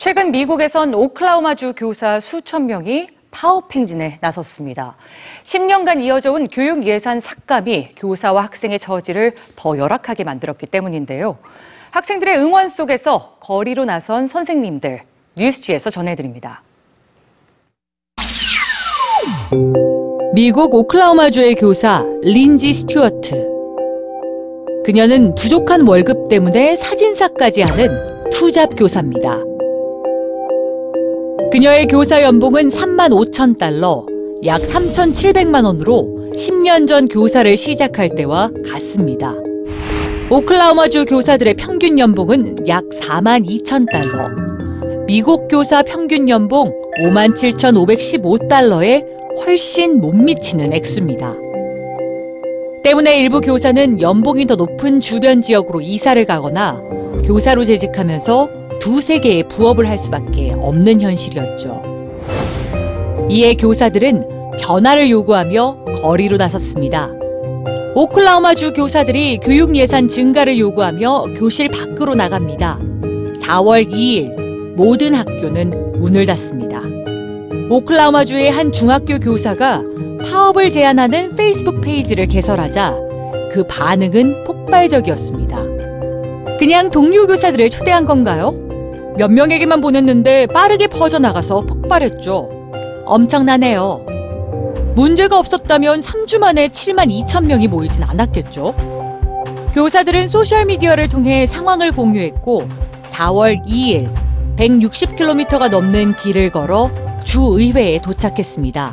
최근 미국에선 오클라호마주 교사 수천 명이 파업 행진에 나섰습니다. 10년간 이어져 온 교육 예산 삭감이 교사와 학생의 처지를 더 열악하게 만들었기 때문인데요. 학생들의 응원 속에서 거리로 나선 선생님들 뉴스G에서 전해드립니다. 미국 오클라호마주의 교사 린지 스튜어트. 그녀는 부족한 월급 때문에 사진사까지 하는 투잡 교사입니다. 그녀의 교사 연봉은 3만 5천 달러, 약 3,700만 원으로 10년 전 교사를 시작할 때와 같습니다. 오클라호마주 교사들의 평균 연봉은 약 4만 2천 달러. 미국 교사 평균 연봉 5만 7,515달러에 훨씬 못 미치는 액수입니다. 때문에 일부 교사는 연봉이 더 높은 주변 지역으로 이사를 가거나 교사로 재직하면서 두세 개의 부업을 할 수밖에 없는 현실이었죠. 이에 교사들은 변화를 요구하며 거리로 나섰습니다. 오클라호마주 교사들이 교육 예산 증가를 요구하며 교실 밖으로 나갑니다. 4월 2일 모든 학교는 문을 닫습니다. 오클라호마주의 한 중학교 교사가 파업을 제안하는 페이스북 페이지를 개설하자 그 반응은 폭발적이었습니다. 그냥 동료 교사들을 초대한 건가요? 몇 명에게만 보냈는데 빠르게 퍼져나가서 폭발했죠. 엄청나네요. 문제가 없었다면 3주 만에 7만 2천 명이 모이진 않았겠죠. 교사들은 소셜미디어를 통해 상황을 공유했고 4월 2일 160km가 넘는 길을 걸어 주의회에 도착했습니다.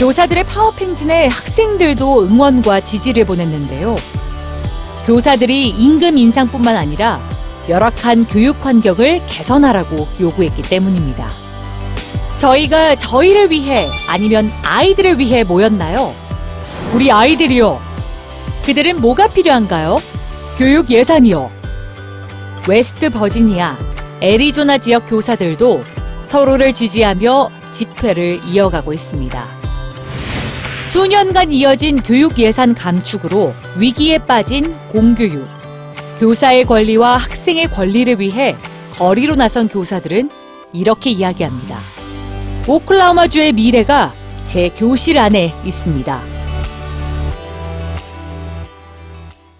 교사들의 파업 행진에 학생들도 응원과 지지를 보냈는데요. 교사들이 임금 인상뿐만 아니라 열악한 교육 환경을 개선하라고 요구했기 때문입니다. 저희가 저희를 위해 아니면 아이들을 위해 모였나요? 우리 아이들이요. 그들은 뭐가 필요한가요? 교육 예산이요. 웨스트 버지니아, 애리조나 지역 교사들도 서로를 지지하며 집회를 이어가고 있습니다. 수년간 이어진 교육 예산 감축으로 위기에 빠진 공교육. 교사의 권리와 학생의 권리를 위해 거리로 나선 교사들은 이렇게 이야기합니다. 오클라호마주의 미래가 제 교실 안에 있습니다.